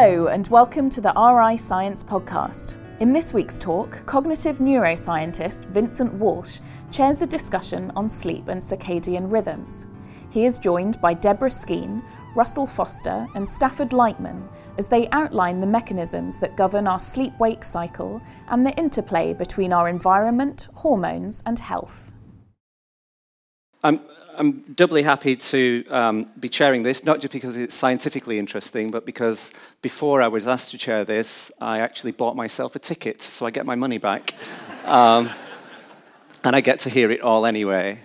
Hello, and welcome to the RI Science Podcast. In this week's talk, cognitive neuroscientist Vincent Walsh chairs a discussion on sleep and circadian rhythms. He is joined by Deborah Skene, Russell Foster, and Stafford Lightman as they outline the mechanisms that govern our sleep wake cycle and the interplay between our environment, hormones, and health. I'm, I'm doubly happy to um, be chairing this, not just because it's scientifically interesting, but because before I was asked to chair this, I actually bought myself a ticket, so I get my money back. Um, and I get to hear it all anyway.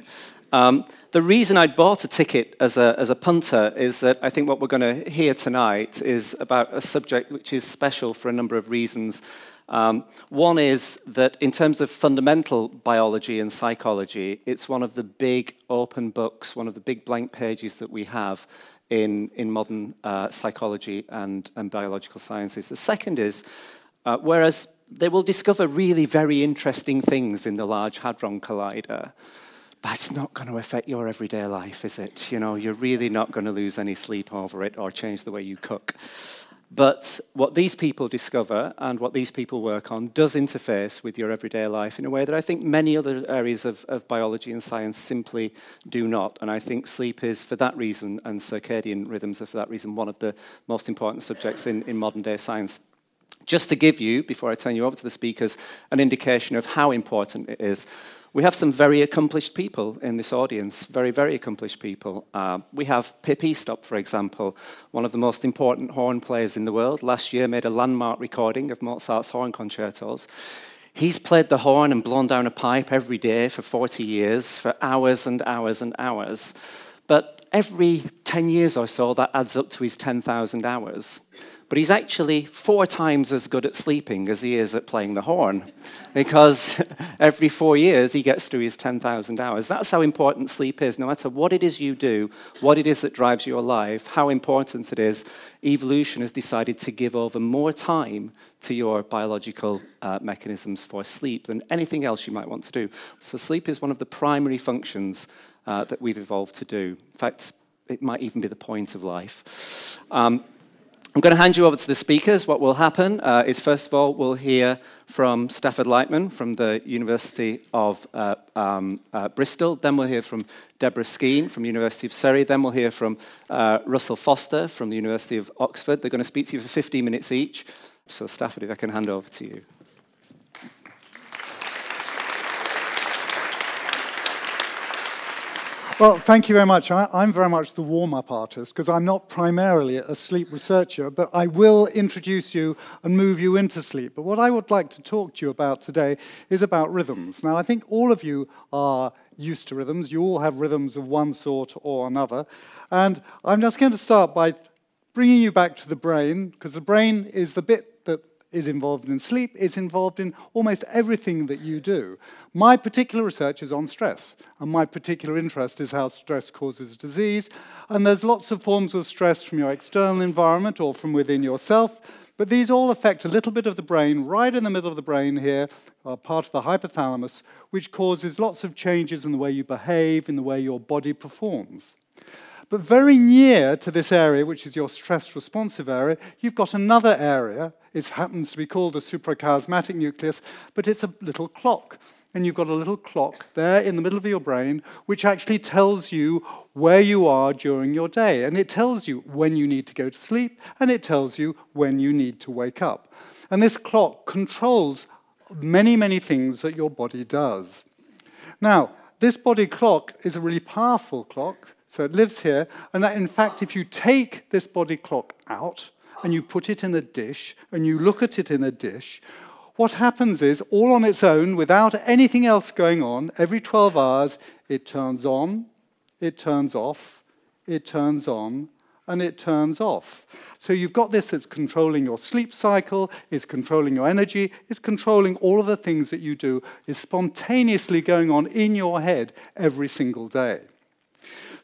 Um, the reason I bought a ticket as a, as a punter is that I think what we're going to hear tonight is about a subject which is special for a number of reasons. Um, one is that in terms of fundamental biology and psychology, it's one of the big open books, one of the big blank pages that we have in, in modern uh, psychology and, and biological sciences. The second is, uh, whereas they will discover really very interesting things in the Large Hadron Collider, but it's not going to affect your everyday life, is it? You know, you're really not going to lose any sleep over it or change the way you cook. But what these people discover and what these people work on does interface with your everyday life in a way that I think many other areas of, of biology and science simply do not. And I think sleep is, for that reason, and circadian rhythms are, for that reason, one of the most important subjects in, in modern day science. Just to give you, before I turn you over to the speakers, an indication of how important it is. We have some very accomplished people in this audience, very, very accomplished people. Uh, we have Pip Eastop, for example, one of the most important horn players in the world. Last year made a landmark recording of Mozart's horn concertos. He's played the horn and blown down a pipe every day for 40 years, for hours and hours and hours. But every 10 years or so, that adds up to his 10,000 hours. But he's actually four times as good at sleeping as he is at playing the horn, because every four years he gets through his 10,000 hours. That's how important sleep is. No matter what it is you do, what it is that drives your life, how important it is, evolution has decided to give over more time to your biological uh, mechanisms for sleep than anything else you might want to do. So, sleep is one of the primary functions uh, that we've evolved to do. In fact, it might even be the point of life. Um, I'm going to hand you over to the speakers. What will happen uh, is, first of all, we'll hear from Stafford Lightman from the University of uh, um, uh, Bristol. Then we'll hear from Deborah Skene from University of Surrey. Then we'll hear from uh, Russell Foster from the University of Oxford. They're going to speak to you for 15 minutes each. So, Stafford, if I can hand over to you. Well, thank you very much. I, am very much the warm up artist because I'm not primarily a sleep researcher, but I will introduce you and move you into sleep. But what I would like to talk to you about today is about rhythms. Now, I think all of you are used to rhythms. You all have rhythms of one sort or another. And I'm just going to start by bringing you back to the brain because the brain is the bit is involved in sleep, it's involved in almost everything that you do. My particular research is on stress, and my particular interest is how stress causes disease. And there's lots of forms of stress from your external environment or from within yourself. But these all affect a little bit of the brain, right in the middle of the brain here, part of the hypothalamus, which causes lots of changes in the way you behave, in the way your body performs. But very near to this area, which is your stress responsive area, you've got another area. It happens to be called the suprachiasmatic nucleus, but it's a little clock. And you've got a little clock there in the middle of your brain, which actually tells you where you are during your day. And it tells you when you need to go to sleep, and it tells you when you need to wake up. And this clock controls many, many things that your body does. Now, this body clock is a really powerful clock so it lives here. And that, in fact, if you take this body clock out and you put it in a dish and you look at it in a dish, what happens is, all on its own, without anything else going on, every 12 hours, it turns on, it turns off, it turns on, and it turns off. So you've got this that's controlling your sleep cycle, is controlling your energy, is controlling all of the things that you do, is spontaneously going on in your head every single day.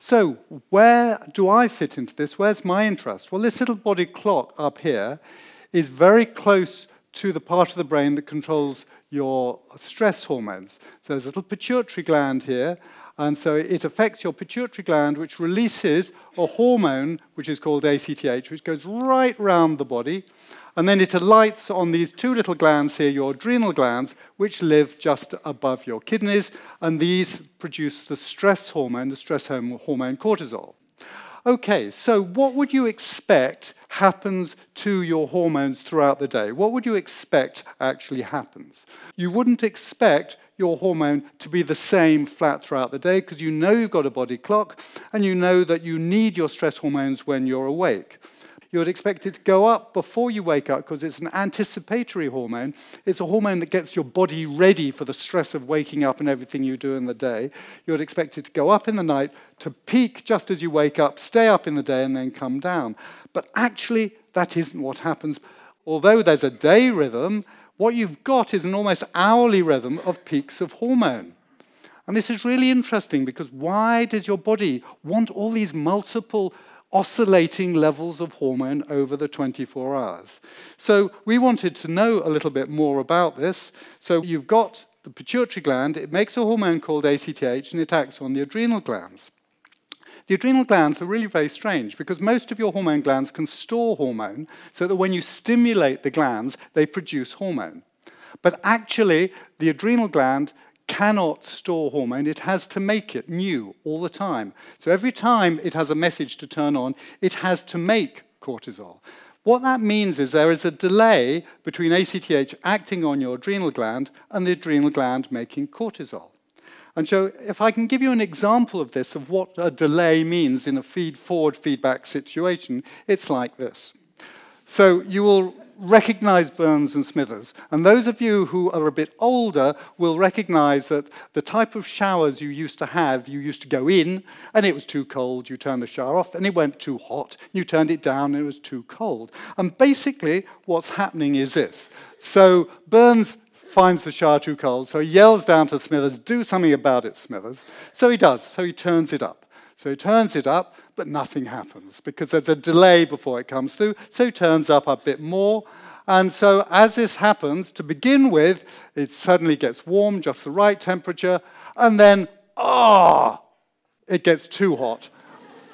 So, where do I fit into this? Where's my interest? Well, this little body clock up here is very close to the part of the brain that controls your stress hormones. So, there's a little pituitary gland here, And so it affects your pituitary gland, which releases a hormone, which is called ACTH, which goes right round the body. And then it alights on these two little glands here, your adrenal glands, which live just above your kidneys. And these produce the stress hormone, the stress hormone cortisol. Okay, so what would you expect happens to your hormones throughout the day? What would you expect actually happens? You wouldn't expect your hormone to be the same flat throughout the day because you know you've got a body clock and you know that you need your stress hormones when you're awake. You would expect it to go up before you wake up because it's an anticipatory hormone. It's a hormone that gets your body ready for the stress of waking up and everything you do in the day. You would expect it to go up in the night, to peak just as you wake up, stay up in the day, and then come down. But actually, that isn't what happens. Although there's a day rhythm, what you've got is an almost hourly rhythm of peaks of hormone. And this is really interesting because why does your body want all these multiple oscillating levels of hormone over the 24 hours? So we wanted to know a little bit more about this. So you've got the pituitary gland, it makes a hormone called ACTH and it acts on the adrenal glands. The adrenal glands are really very strange because most of your hormone glands can store hormone so that when you stimulate the glands, they produce hormone. But actually, the adrenal gland cannot store hormone. It has to make it new all the time. So every time it has a message to turn on, it has to make cortisol. What that means is there is a delay between ACTH acting on your adrenal gland and the adrenal gland making cortisol. And so, if I can give you an example of this, of what a delay means in a feed forward feedback situation, it's like this. So, you will recognize Burns and Smithers. And those of you who are a bit older will recognize that the type of showers you used to have, you used to go in and it was too cold, you turned the shower off, and it went too hot, you turned it down and it was too cold. And basically, what's happening is this. So Burns finds the shower too cold, so he yells down to Smithers, Do something about it, Smithers. So he does, so he turns it up. So he turns it up, but nothing happens because there's a delay before it comes through. So he turns up a bit more. And so as this happens, to begin with, it suddenly gets warm, just the right temperature, and then, ah, oh, it gets too hot.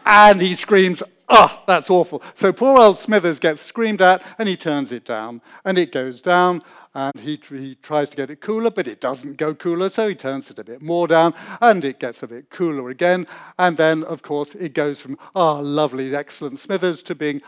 And he screams, ah, oh, that's awful. So poor old Smithers gets screamed at, and he turns it down. And it goes down, and he, he tries to get it cooler, but it doesn't go cooler, so he turns it a bit more down, and it gets a bit cooler again. And then, of course, it goes from, ah, oh, lovely, excellent Smithers, to being,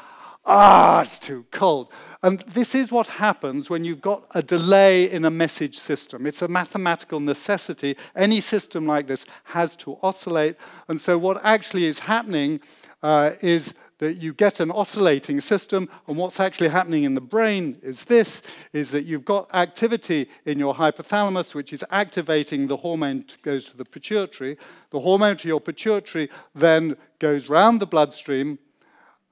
ah, it's too cold. And this is what happens when you've got a delay in a message system. It's a mathematical necessity. Any system like this has to oscillate. And so, what actually is happening uh, is that you get an oscillating system, and what's actually happening in the brain is this, is that you've got activity in your hypothalamus, which is activating the hormone that goes to the pituitary. The hormone to your pituitary then goes round the bloodstream,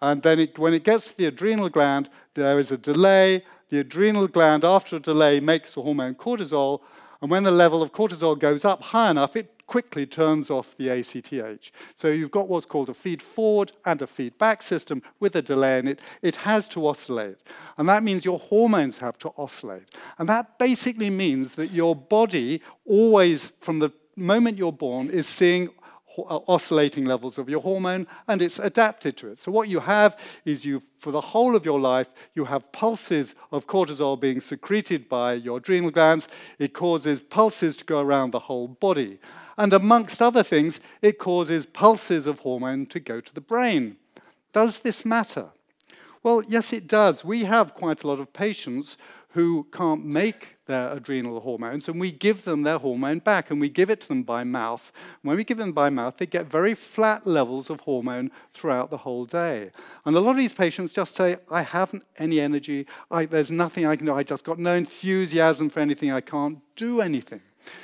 and then it, when it gets to the adrenal gland, there is a delay. The adrenal gland, after a delay, makes the hormone cortisol, and when the level of cortisol goes up high enough, it quickly turns off the ACTH. So you've got what's called a feed forward and a feedback system with a delay in it. It has to oscillate. And that means your hormones have to oscillate. And that basically means that your body always, from the moment you're born, is seeing Uh, oscillating levels of your hormone and it's adapted to it. So what you have is you for the whole of your life you have pulses of cortisol being secreted by your adrenal glands. It causes pulses to go around the whole body. And amongst other things, it causes pulses of hormone to go to the brain. Does this matter? Well, yes, it does. We have quite a lot of patients who can't make their adrenal hormones, and we give them their hormone back, and we give it to them by mouth. When we give them by mouth, they get very flat levels of hormone throughout the whole day. And a lot of these patients just say, I haven't any energy, I, there's nothing I can do, I just got no enthusiasm for anything, I can't do anything.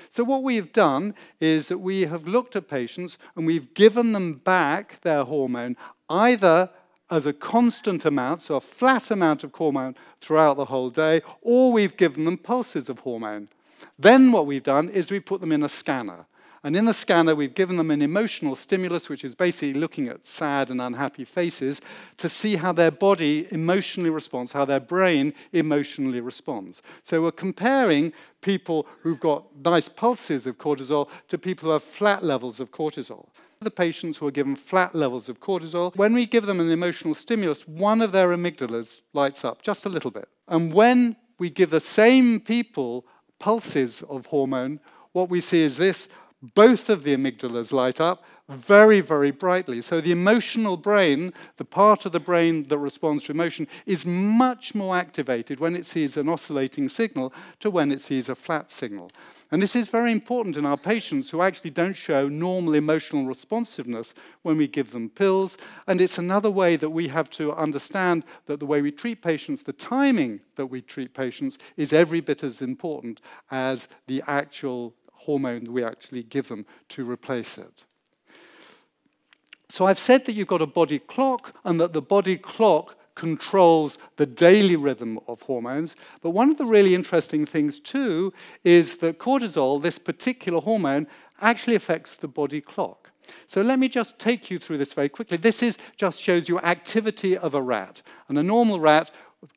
So, what we've done is that we have looked at patients and we've given them back their hormone either as a constant amount, so a flat amount of hormone throughout the whole day, or we've given them pulses of hormone. Then what we've done is we put them in a scanner. And in the scanner, we've given them an emotional stimulus, which is basically looking at sad and unhappy faces to see how their body emotionally responds, how their brain emotionally responds. So we're comparing people who've got nice pulses of cortisol to people who have flat levels of cortisol. The patients who are given flat levels of cortisol, when we give them an emotional stimulus, one of their amygdalas lights up just a little bit. And when we give the same people pulses of hormone, what we see is this both of the amygdalas light up very, very brightly. So the emotional brain, the part of the brain that responds to emotion, is much more activated when it sees an oscillating signal to when it sees a flat signal. And this is very important in our patients who actually don't show normal emotional responsiveness when we give them pills. And it's another way that we have to understand that the way we treat patients, the timing that we treat patients, is every bit as important as the actual hormone we actually give them to replace it. So I've said that you've got a body clock and that the body clock controls the daily rhythm of hormones. But one of the really interesting things, too, is that cortisol, this particular hormone, actually affects the body clock. So let me just take you through this very quickly. This is just shows you activity of a rat. And a normal rat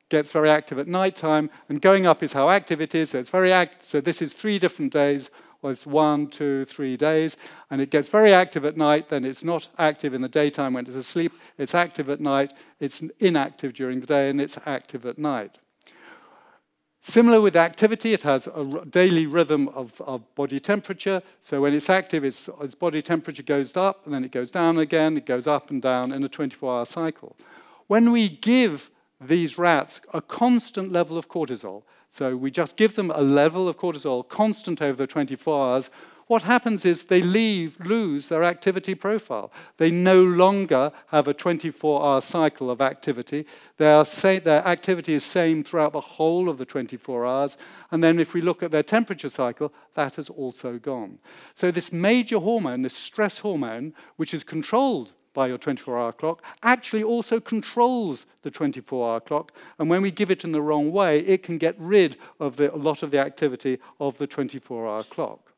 gets very active at night time, and going up is how active it is. So it's very active. So this is three different days was one, two, three days, and it gets very active at night, then it's not active in the daytime when it's asleep, it's active at night, it's inactive during the day, and it's active at night. Similar with activity, it has a daily rhythm of, of body temperature. So when it's active, its, its body temperature goes up, and then it goes down again, it goes up and down in a 24 hour cycle. When we give these rats a constant level of cortisol, so we just give them a level of cortisol constant over the 24 hours. What happens is they leave, lose their activity profile. They no longer have a 24 hour cycle of activity. Their, their activity is same throughout the whole of the 24 hours. And then if we look at their temperature cycle, that has also gone. So this major hormone, this stress hormone, which is controlled by your 24 hour clock actually also controls the 24 hour clock. And when we give it in the wrong way, it can get rid of the, a lot of the activity of the 24 hour clock.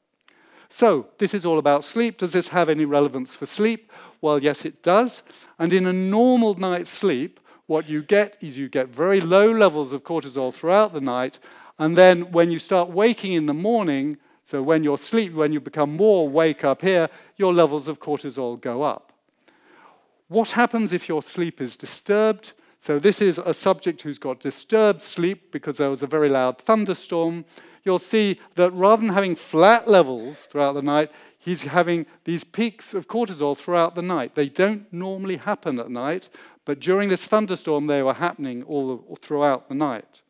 So, this is all about sleep. Does this have any relevance for sleep? Well, yes, it does. And in a normal night's sleep, what you get is you get very low levels of cortisol throughout the night. And then when you start waking in the morning, so when you're asleep, when you become more awake up here, your levels of cortisol go up. What happens if your sleep is disturbed? So, this is a subject who's got disturbed sleep because there was a very loud thunderstorm. You'll see that rather than having flat levels throughout the night, he's having these peaks of cortisol throughout the night. They don't normally happen at night, but during this thunderstorm, they were happening all throughout the night.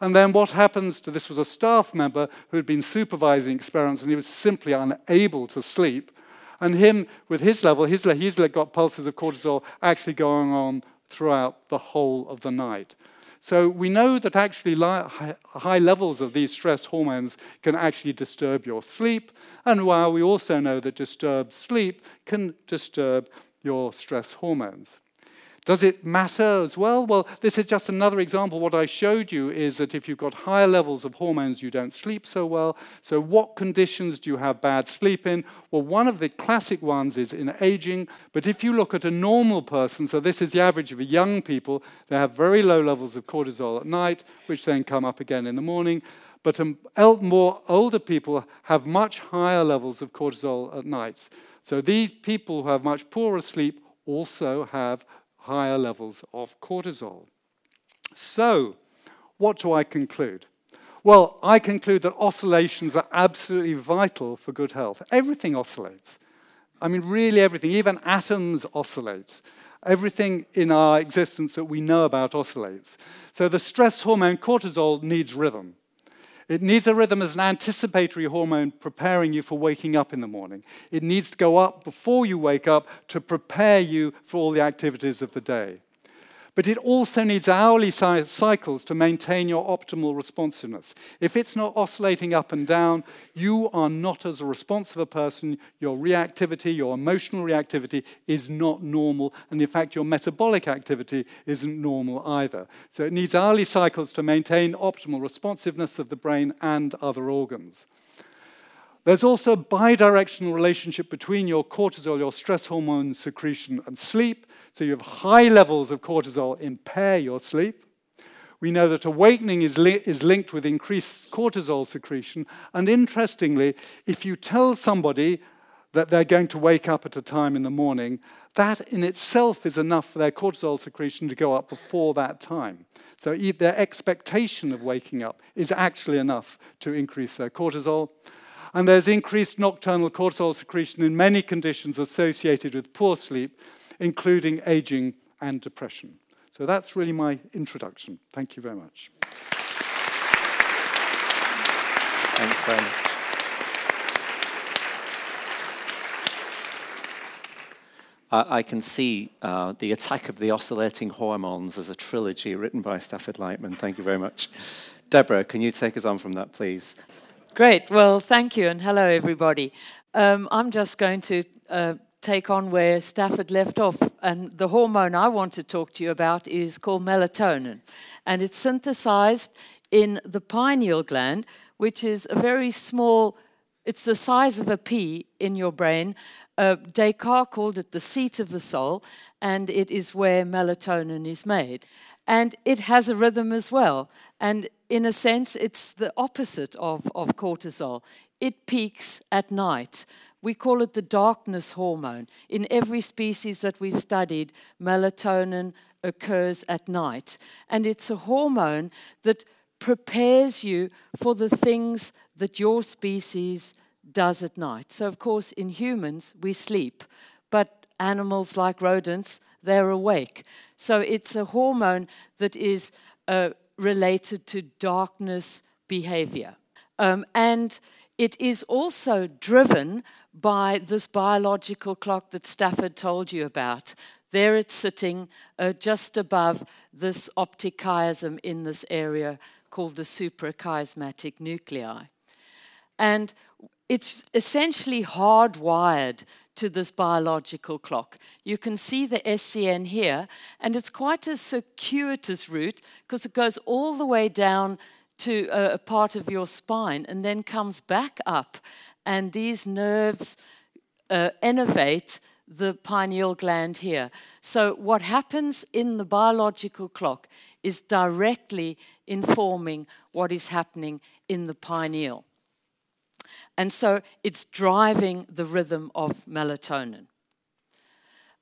And then what happens to this was a staff member who had been supervising experiments and he was simply unable to sleep. And him, with his level, his, he's got pulses of cortisol actually going on throughout the whole of the night. So we know that actually high levels of these stress hormones can actually disturb your sleep. And while we also know that disturbed sleep can disturb your stress hormones. Does it matter as well? Well, this is just another example. What I showed you is that if you've got higher levels of hormones, you don't sleep so well. So, what conditions do you have bad sleep in? Well, one of the classic ones is in aging. But if you look at a normal person, so this is the average of young people, they have very low levels of cortisol at night, which then come up again in the morning. But um, more older people have much higher levels of cortisol at night. So, these people who have much poorer sleep also have higher levels of cortisol. So, what do I conclude? Well, I conclude that oscillations are absolutely vital for good health. Everything oscillates. I mean, really everything, even atoms oscillate. Everything in our existence that we know about oscillates. So the stress hormone cortisol needs rhythm. It needs a rhythm as an anticipatory hormone preparing you for waking up in the morning. It needs to go up before you wake up to prepare you for all the activities of the day. But it also needs hourly cycles to maintain your optimal responsiveness. If it's not oscillating up and down, you are not as responsive a person. Your reactivity, your emotional reactivity is not normal. And in fact, your metabolic activity isn't normal either. So it needs hourly cycles to maintain optimal responsiveness of the brain and other organs. There's also a bidirectional relationship between your cortisol, your stress hormone secretion, and sleep. So you have high levels of cortisol impair your sleep. We know that awakening is, li- is linked with increased cortisol secretion. And interestingly, if you tell somebody that they're going to wake up at a time in the morning, that in itself is enough for their cortisol secretion to go up before that time. So their expectation of waking up is actually enough to increase their cortisol. And there's increased nocturnal cortisol secretion in many conditions associated with poor sleep, including aging and depression. So that's really my introduction. Thank you very much. Thanks very much. I can see uh, The Attack of the Oscillating Hormones as a trilogy written by Stafford Lightman. Thank you very much. Deborah, can you take us on from that, please? Great. Well, thank you, and hello, everybody. Um, I'm just going to uh, take on where Stafford left off. And the hormone I want to talk to you about is called melatonin. And it's synthesized in the pineal gland, which is a very small, it's the size of a pea in your brain. Uh, Descartes called it the seat of the soul, and it is where melatonin is made. And it has a rhythm as well. And in a sense, it's the opposite of, of cortisol. It peaks at night. We call it the darkness hormone. In every species that we've studied, melatonin occurs at night. And it's a hormone that prepares you for the things that your species does at night. So, of course, in humans, we sleep, but animals like rodents, they're awake. So, it's a hormone that is uh, related to darkness behavior. Um, and it is also driven by this biological clock that Stafford told you about. There it's sitting uh, just above this optic chiasm in this area called the suprachiasmatic nuclei. And it's essentially hardwired to this biological clock. You can see the SCN here, and it's quite a circuitous route because it goes all the way down to a, a, part of your spine and then comes back up, and these nerves uh, innervate the pineal gland here. So, what happens in the biological clock is directly informing what is happening in the pineal. And so it's driving the rhythm of melatonin.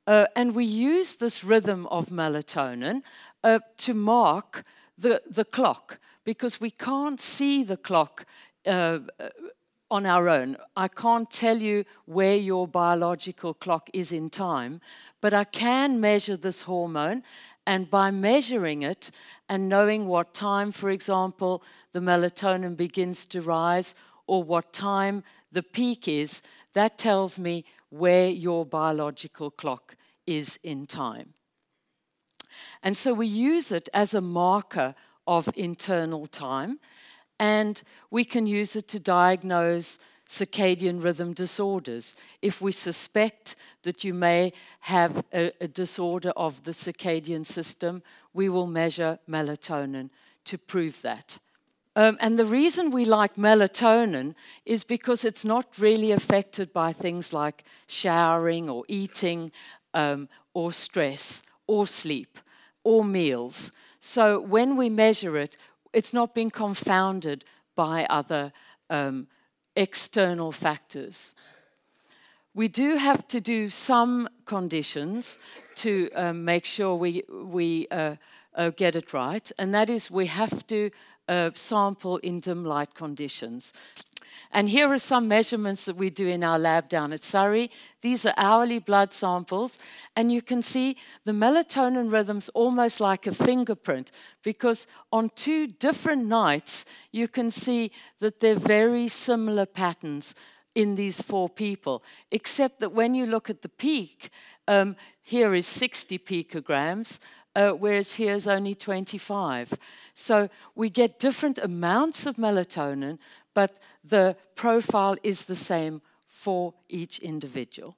Uh, and we use this rhythm of melatonin uh, to mark the, the clock because we can't see the clock uh, on our own. I can't tell you where your biological clock is in time, but I can measure this hormone. And by measuring it and knowing what time, for example, the melatonin begins to rise or what time the peak is, that tells me where your biological clock is in time. And so we use it as a marker of internal time, and we can use it to diagnose circadian rhythm disorders. If we suspect that you may have a, a, disorder of the circadian system, we will measure melatonin to prove that. Um, and the reason we like melatonin is because it's not really affected by things like showering or eating um, or stress or sleep or meals. So when we measure it, it's not being confounded by other um, external factors. We do have to do some conditions to um, make sure we, we uh, uh, get it right, and that is we have to uh, sample in dim light conditions. And here are some measurements that we do in our lab down at Surrey. These are hourly blood samples, and you can see the melatonin rhythms almost like a fingerprint because on two different nights, you can see that they're very similar patterns in these four people, except that when you look at the peak, um, here is 60 picograms, uh, whereas here's only 25. So we get different amounts of melatonin, but the profile is the same for each individual.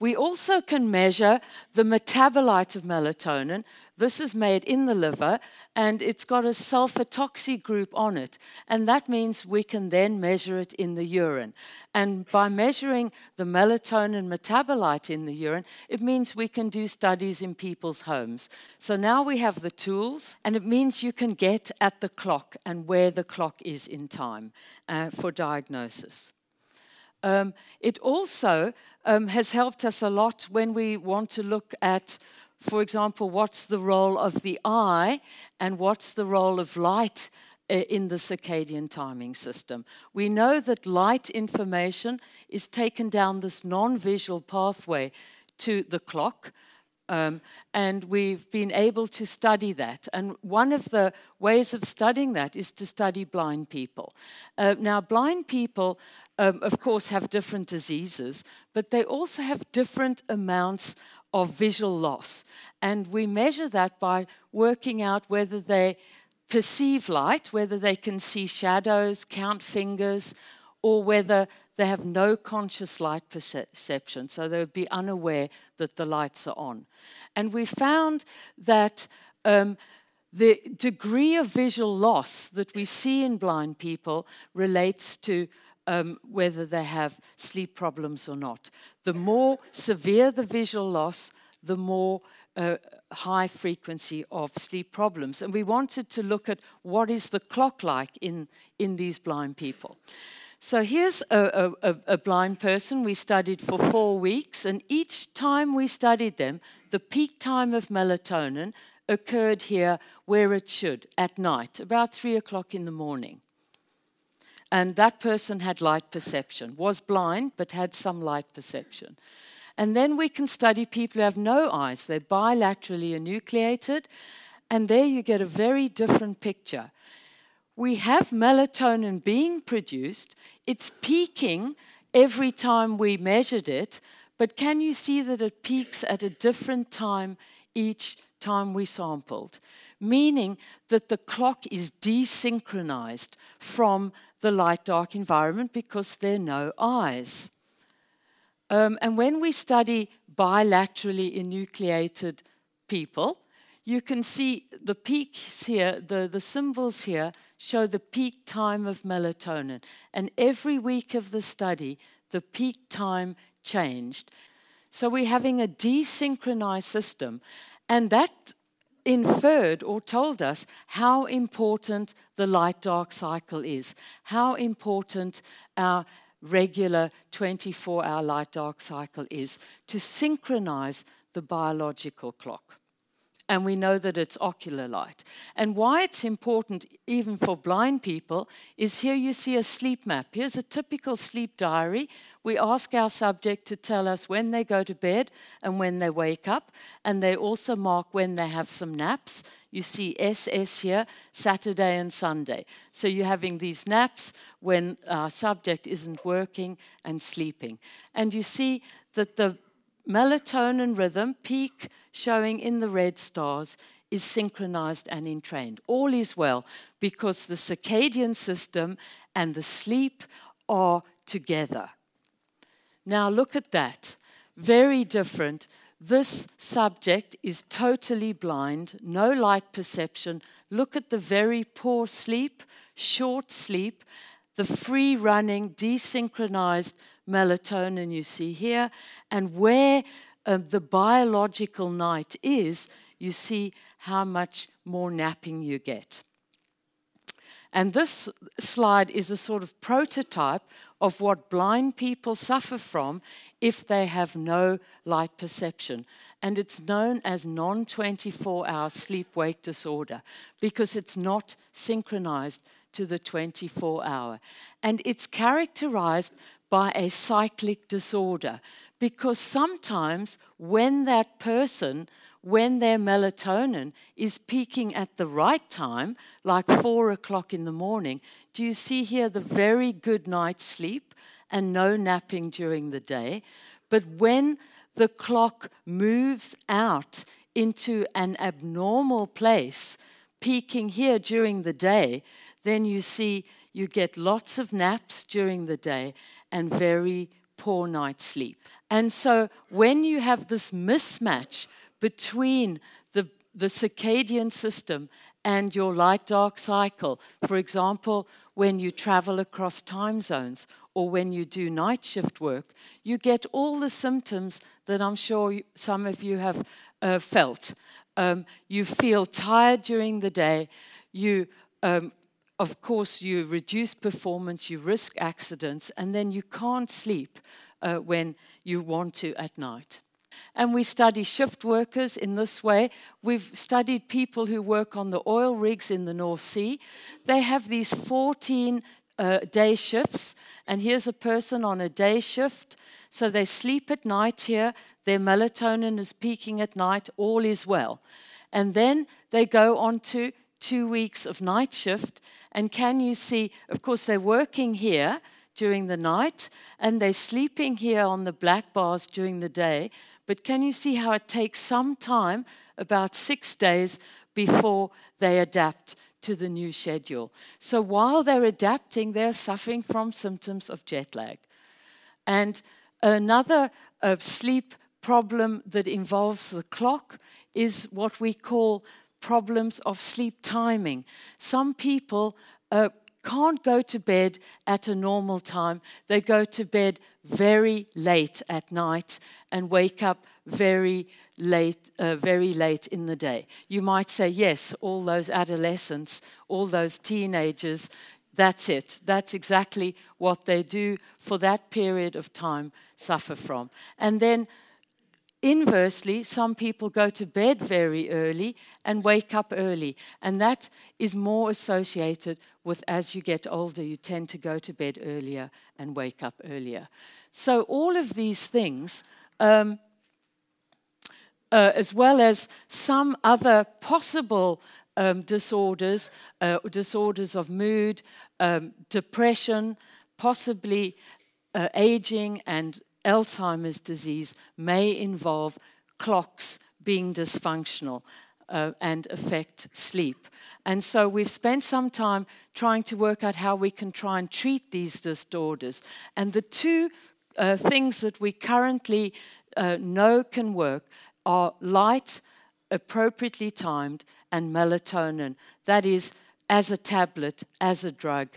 We also can measure the metabolite of melatonin. This is made in the liver and it's got a sulfatoxy group on it. And that means we can then measure it in the urine. And by measuring the melatonin metabolite in the urine, it means we can do studies in people's homes. So now we have the tools, and it means you can get at the clock and where the clock is in time uh, for diagnosis. Um, it also um, has helped us a lot when we want to look at, for example, what's the role of the eye and what's the role of light uh, in the circadian timing system. We know that light information is taken down this non visual pathway to the clock. Um, and we've been able to study that. And one of the ways of studying that is to study blind people. Uh, now, blind people, um, of course, have different diseases, but they also have different amounts of visual loss. And we measure that by working out whether they perceive light, whether they can see shadows, count fingers, or whether they have no conscious light perception, so they would be unaware that the lights are on. And we found that um, the degree of visual loss that we see in blind people relates to um, whether they have sleep problems or not. The more severe the visual loss, the more uh, high frequency of sleep problems. And we wanted to look at what is the clock like in, in these blind people. So here's a, a, a, blind person we studied for four weeks, and each time we studied them, the peak time of melatonin occurred here where it should, at night, about three o'clock in the morning. And that person had light perception, was blind, but had some light perception. And then we can study people who have no eyes, they're bilaterally enucleated, and there you get a very different picture we have melatonin being produced. It's peaking every time we measured it, but can you see that it peaks at a different time each time we sampled? Meaning that the clock is desynchronized from the light dark environment because there are no eyes. Um, and when we study bilaterally enucleated people, you can see the peaks here, the, the symbols here show the peak time of melatonin. And every week of the study, the peak time changed. So we're having a desynchronized system. And that inferred or told us how important the light dark cycle is, how important our regular 24 hour light dark cycle is to synchronize the biological clock and we know that it's ocular light. And why it's important, even for blind people, is here you see a sleep map. Here's a typical sleep diary. We ask our subject to tell us when they go to bed and when they wake up, and they also mark when they have some naps. You see SS here, Saturday and Sunday. So you're having these naps when our subject isn't working and sleeping. And you see that the melatonin rhythm, peak showing in the red stars, is synchronized and entrained. All is well because the circadian system and the sleep are together. Now, look at that. Very different. This subject is totally blind, no light perception. Look at the very poor sleep, short sleep, the free running, desynchronized melatonin you see here, and where um, the biological night is, you see how much more napping you get. And this slide is a sort of prototype of what blind people suffer from if they have no light perception. And it's known as non 24 hour sleep wake disorder because it's not synchronized to the 24 hour. And it's characterized by a cyclic disorder because sometimes when that person when their melatonin is peaking at the right time, like four o'clock in the morning, do you see here the very good night's sleep and no napping during the day? But when the clock moves out into an abnormal place, peaking here during the day, then you see you get lots of naps during the day and very poor night's sleep. And so when you have this mismatch between the, the circadian system and your light dark cycle, for example, when you travel across time zones or when you do night shift work, you get all the symptoms that I'm sure some of you have uh, felt. Um, you feel tired during the day. You, um, of course, you reduce performance, you risk accidents, and then you can't sleep uh, when you want to at night. And we study shift workers in this way. We've studied people who work on the oil rigs in the North Sea. They have these 14 uh, day shifts, and here's a person on a day shift. So they sleep at night here, their melatonin is peaking at night, all is well. And then they go on to two weeks of night shift. And can you see, of course, they're working here during the night and they're sleeping here on the black bars during the day. But can you see how it takes some time, about six days, before they adapt to the new schedule? So while they're adapting, they're suffering from symptoms of jet lag. And another uh, sleep problem that involves the clock is what we call problems of sleep timing. Some people uh, can't go to bed at a normal time. They go to bed very late at night and wake up very late, uh, very late in the day. You might say, yes, all those adolescents, all those teenagers, that's it. That's exactly what they do for that period of time suffer from. And then Inversely, some people go to bed very early and wake up early, and that is more associated with as you get older, you tend to go to bed earlier and wake up earlier. So, all of these things, um, uh, as well as some other possible um, disorders, uh, disorders of mood, um, depression, possibly uh, aging and Alzheimer's disease may involve clocks being dysfunctional uh, and affect sleep. And so we've spent some time trying to work out how we can try and treat these disorders. And the two uh, things that we currently uh, know can work are light, appropriately timed, and melatonin. That is, as a tablet, as a drug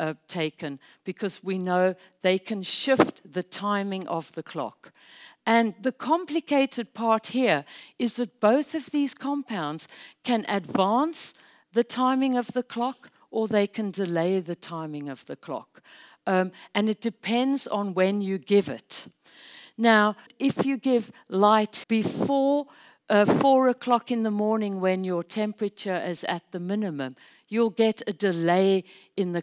uh, taken because we know they can shift the timing of the clock. And the complicated part here is that both of these compounds can advance the timing of the clock or they can delay the timing of the clock. Um, and it depends on when you give it. Now, if you give light before uh, four o'clock in the morning when your temperature is at the minimum, you'll get a delay in the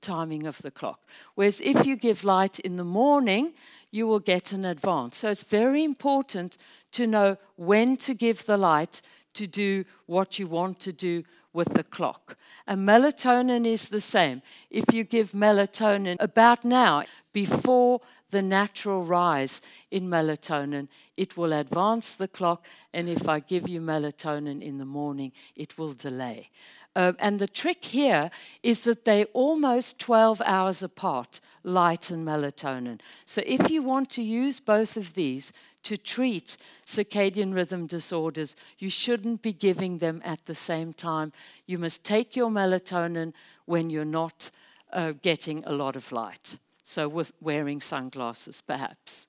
timing of the clock. Whereas if you give light in the morning, you will get an advance. So it's very important to know when to give the light to do what you want to do with the clock. And melatonin is the same. If you give melatonin about now, before the natural rise in melatonin, it will advance the clock. And if I give you melatonin in the morning, it will delay. Uh, and the trick here is that they're almost 12 hours apart, light and melatonin. So if you want to use both of these to treat circadian rhythm disorders, you shouldn't be giving them at the same time. You must take your melatonin when you're not uh, getting a lot of light. So, with wearing sunglasses, perhaps.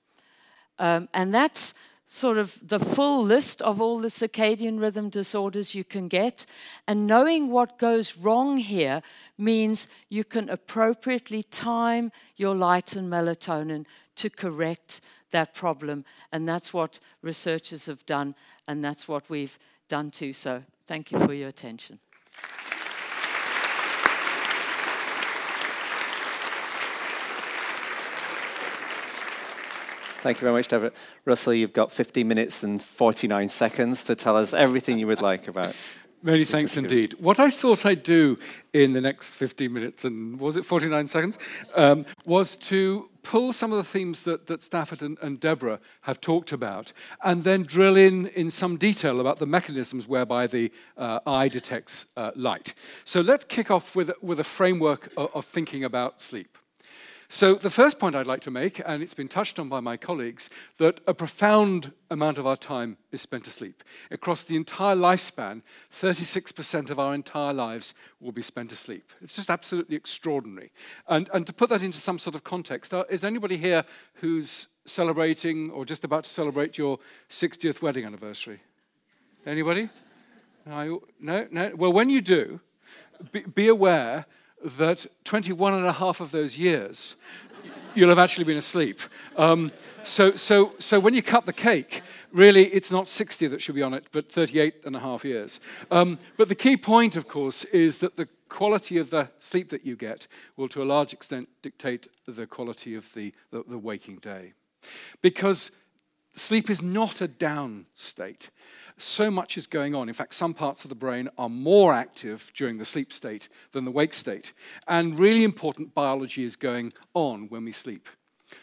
Um, and that's sort of the full list of all the circadian rhythm disorders you can get. And knowing what goes wrong here means you can appropriately time your light and melatonin to correct that problem. And that's what researchers have done, and that's what we've done too. So thank you for your attention. Thank you very much, Deborah. Russell, you've got 50 minutes and 49 seconds to tell us everything you would like about. Many thanks indeed. What I thought I'd do in the next 15 minutes, and was it 49 seconds, um, was to pull some of the themes that, that Stafford and, and Deborah have talked about, and then drill in in some detail about the mechanisms whereby the uh, eye detects uh, light. So let's kick off with, with a framework of, of thinking about sleep. So, the first point I'd like to make, and it's been touched on by my colleagues, that a profound amount of our time is spent asleep. Across the entire lifespan, 36% of our entire lives will be spent asleep. It's just absolutely extraordinary. And, and to put that into some sort of context, uh, is anybody here who's celebrating or just about to celebrate your 60th wedding anniversary? Anybody? No, no. Well, when you do, be, be aware that 21 and a half of those years you'll have actually been asleep. Um, so, so, so when you cut the cake, really it's not 60 that should be on it, but 38 and a half years. Um, but the key point, of course, is that the quality of the sleep that you get will to a large extent dictate the quality of the, the, the waking day. Because sleep is not a down state so much is going on. In fact, some parts of the brain are more active during the sleep state than the wake state. And really important biology is going on when we sleep.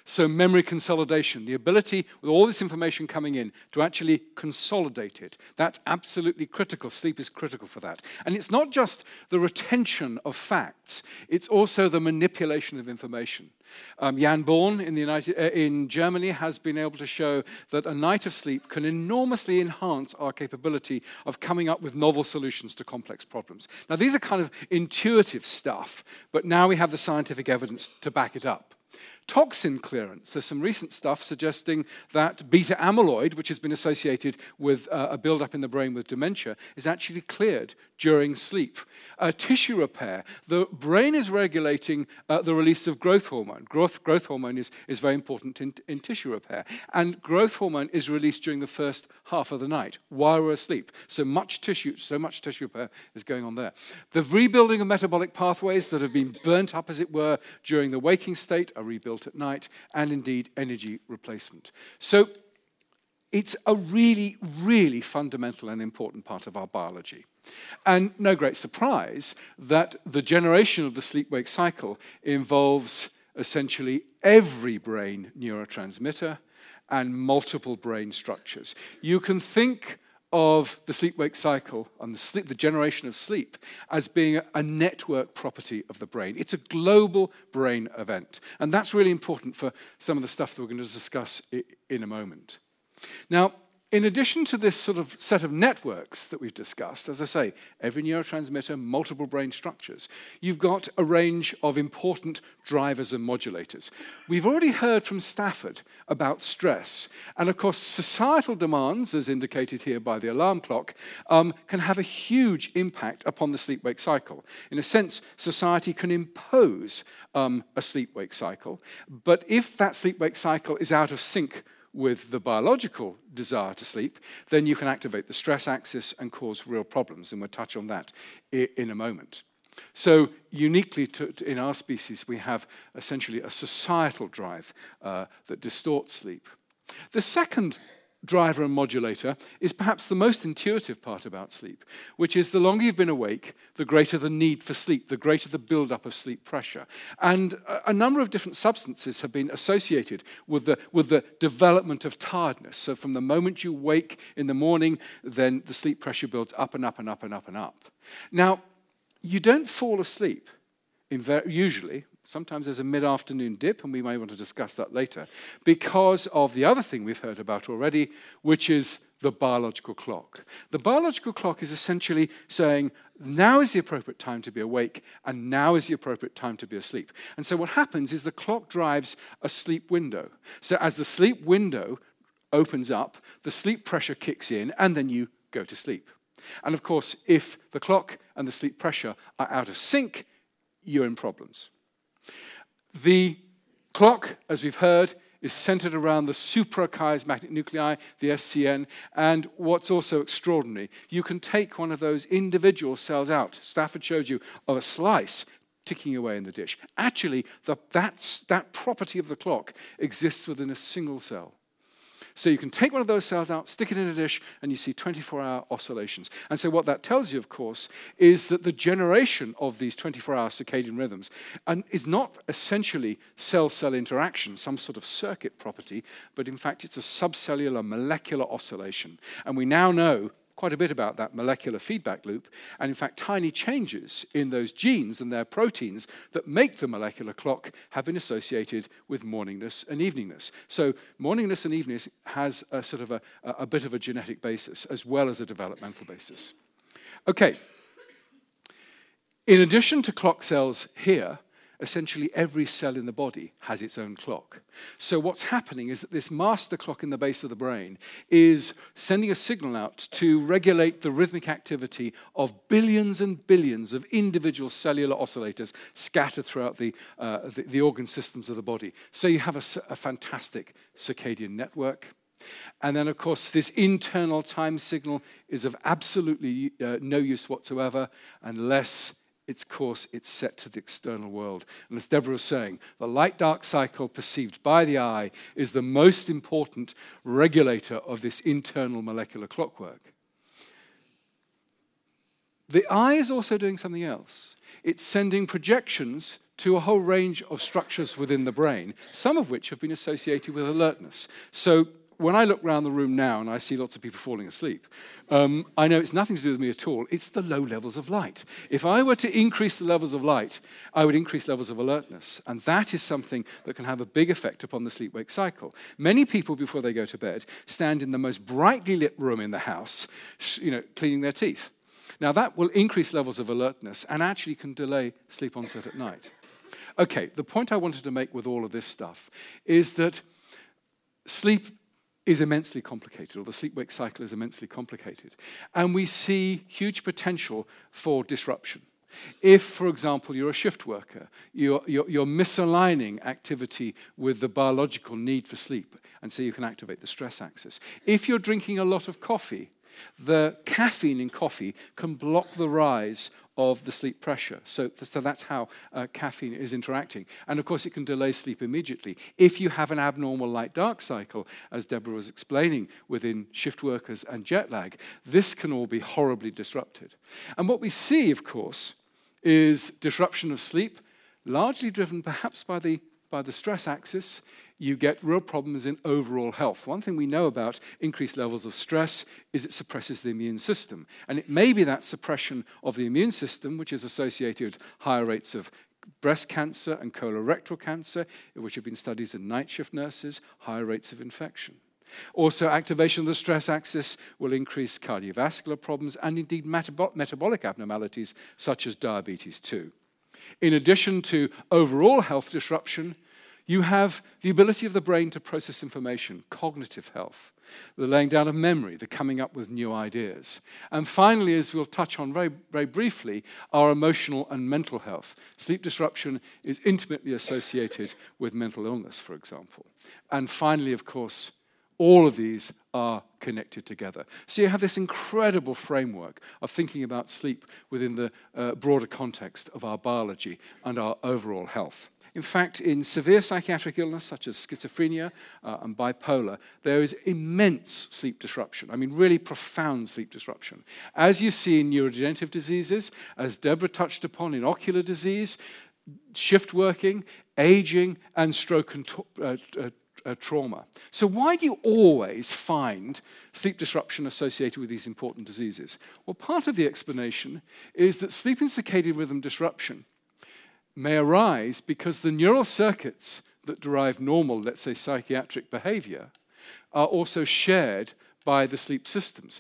So, memory consolidation, the ability with all this information coming in to actually consolidate it, that's absolutely critical. Sleep is critical for that. And it's not just the retention of facts, it's also the manipulation of information. Um, Jan Born in, the United, uh, in Germany has been able to show that a night of sleep can enormously enhance our capability of coming up with novel solutions to complex problems. Now, these are kind of intuitive stuff, but now we have the scientific evidence to back it up. Toxin clearance. There's some recent stuff suggesting that beta amyloid, which has been associated with uh, a buildup in the brain with dementia, is actually cleared during sleep. Uh, tissue repair. The brain is regulating uh, the release of growth hormone. Growth, growth hormone is, is very important in, in tissue repair. And growth hormone is released during the first half of the night while we're asleep. So much tissue, so much tissue repair is going on there. The rebuilding of metabolic pathways that have been burnt up, as it were, during the waking state are rebuilt built at night, and indeed energy replacement. So it's a really, really fundamental and important part of our biology. And no great surprise that the generation of the sleep wake cycle involves essentially every brain neurotransmitter and multiple brain structures. You can think of the sleep wake cycle and the, sleep, the generation of sleep as being a, network property of the brain. It's a global brain event. And that's really important for some of the stuff that we're going to discuss in a moment. Now, in addition to this sort of set of networks that we've discussed, as I say, every neurotransmitter, multiple brain structures, you've got a range of important drivers and modulators. We've already heard from Stafford about stress. And of course, societal demands, as indicated here by the alarm clock, um, can have a huge impact upon the sleep wake cycle. In a sense, society can impose um, a sleep wake cycle. But if that sleep wake cycle is out of sync with the biological desire to sleep, then you can activate the stress axis and cause real problems. And we'll touch on that in a moment. So, uniquely to, to, in our species, we have essentially a societal drive uh, that distorts sleep. The second driver and modulator is perhaps the most intuitive part about sleep, which is the longer you've been awake, the greater the need for sleep, the greater the buildup of sleep pressure. And a, number of different substances have been associated with the, with the development of tiredness. So from the moment you wake in the morning, then the sleep pressure builds up and up and up and up and up. Now, you don't fall asleep usually Sometimes there's a mid afternoon dip, and we may want to discuss that later, because of the other thing we've heard about already, which is the biological clock. The biological clock is essentially saying, now is the appropriate time to be awake, and now is the appropriate time to be asleep. And so what happens is the clock drives a sleep window. So as the sleep window opens up, the sleep pressure kicks in, and then you go to sleep. And of course, if the clock and the sleep pressure are out of sync, you're in problems. The clock, as we've heard, is centered around the suprachiasmatic nuclei, the SCN, and what's also extraordinary, you can take one of those individual cells out. Stafford showed you of a slice ticking away in the dish. Actually, the, that property of the clock exists within a single cell. So you can take one of those cells out, stick it in a dish, and you see 24 hour oscillations. And so what that tells you, of course, is that the generation of these 24 hour circadian rhythms is not essentially cell cell interaction, some sort of circuit property, but in fact it's a subcellular molecular oscillation. And we now know quite a bit about that molecular feedback loop, and in fact, tiny changes in those genes and their proteins that make the molecular clock have been associated with morningness and eveningness. So, morningness and eveningness has a sort of a, a bit of a genetic basis as well as a developmental basis. Okay. In addition to clock cells here, essentially every cell in the body has its own clock. So, what's happening is that this master clock in the base of the brain is sending a signal out to regulate the rhythmic activity of billions and billions of individual cellular oscillators scattered throughout the, uh, the, the, organ systems of the body. So, you have a, a fantastic circadian network. And then, of course, this internal time signal is of absolutely uh, no use whatsoever unless its course it's set to the external world. And as Deborah was saying, the light dark cycle perceived by the eye is the most important regulator of this internal molecular clockwork. The eye is also doing something else. It's sending projections to a whole range of structures within the brain, some of which have been associated with alertness. So when I look around the room now and I see lots of people falling asleep, um, I know it's nothing to do with me at all. It's the low levels of light. If I were to increase the levels of light, I would increase levels of alertness. And that is something that can have a big effect upon the sleep wake cycle. Many people, before they go to bed, stand in the most brightly lit room in the house, you know, cleaning their teeth. Now, that will increase levels of alertness and actually can delay sleep onset at night. Okay, the point I wanted to make with all of this stuff is that sleep is immensely complicated, or the sleep wake cycle is immensely complicated. And we see huge potential for disruption. If, for example, you're a shift worker, you're, you're, you're, misaligning activity with the biological need for sleep, and so you can activate the stress axis. If you're drinking a lot of coffee, the caffeine in coffee can block the rise of the sleep pressure. So, so that's how uh, caffeine is interacting. And of course, it can delay sleep immediately. If you have an abnormal light dark cycle, as Deborah was explaining within shift workers and jet lag, this can all be horribly disrupted. And what we see, of course, is disruption of sleep, largely driven perhaps by the, by the stress axis you get real problems in overall health. One thing we know about increased levels of stress is it suppresses the immune system. And it may be that suppression of the immune system which is associated with higher rates of breast cancer and colorectal cancer, which have been studies in night shift nurses, higher rates of infection. Also, activation of the stress axis will increase cardiovascular problems and indeed metabolic abnormalities such as diabetes, too. In addition to overall health disruption, you have the ability of the brain to process information, cognitive health, the laying down of memory, the coming up with new ideas. And finally, as we'll touch on very, very briefly, our emotional and mental health. Sleep disruption is intimately associated with mental illness, for example. And finally, of course, all of these are connected together. So you have this incredible framework of thinking about sleep within the uh, broader context of our biology and our overall health. In fact, in severe psychiatric illness such as schizophrenia uh, and bipolar, there is immense sleep disruption. I mean, really profound sleep disruption. As you see in neurodegenerative diseases, as Deborah touched upon in ocular disease, shift working, aging, and stroke and uh, uh, uh, trauma. So, why do you always find sleep disruption associated with these important diseases? Well, part of the explanation is that sleep and circadian rhythm disruption may arise because the neural circuits that derive normal, let's say, psychiatric behavior are also shared by the sleep systems.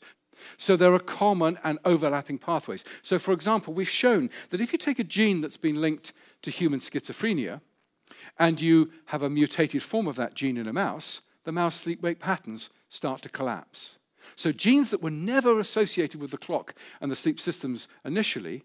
So there are common and overlapping pathways. So, for example, we've shown that if you take a gene that's been linked to human schizophrenia and you have a mutated form of that gene in a mouse, the mouse sleep wake patterns start to collapse. So, genes that were never associated with the clock and the sleep systems initially,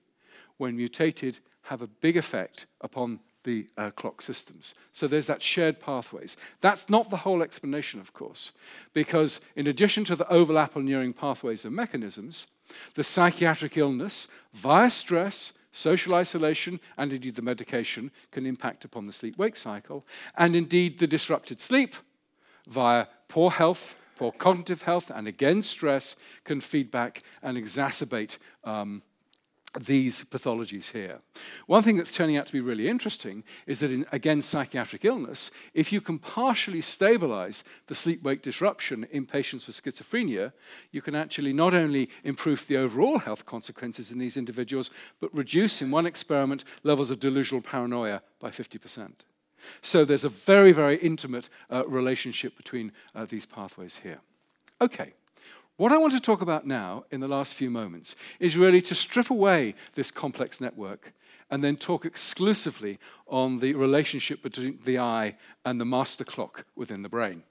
when mutated, have a big effect upon the uh, clock systems. So there's that shared pathways. That's not the whole explanation, of course, because in addition to the overlap on nearing pathways and mechanisms, the psychiatric illness via stress, social isolation, and indeed the medication can impact upon the sleep wake cycle, and indeed the disrupted sleep via poor health, poor cognitive health, and again stress can feed back and exacerbate um, these pathologies here. One thing that's turning out to be really interesting is that in, again, psychiatric illness, if you can partially stabilize the sleep wake disruption in patients with schizophrenia, you can actually not only improve the overall health consequences in these individuals, but reduce, in one experiment, levels of delusional paranoia by 50%. So there's a very, very intimate uh, relationship between uh, these pathways here. Okay. What I want to talk about now in the last few moments is really to strip away this complex network and then talk exclusively on the relationship between the eye and the master clock within the brain.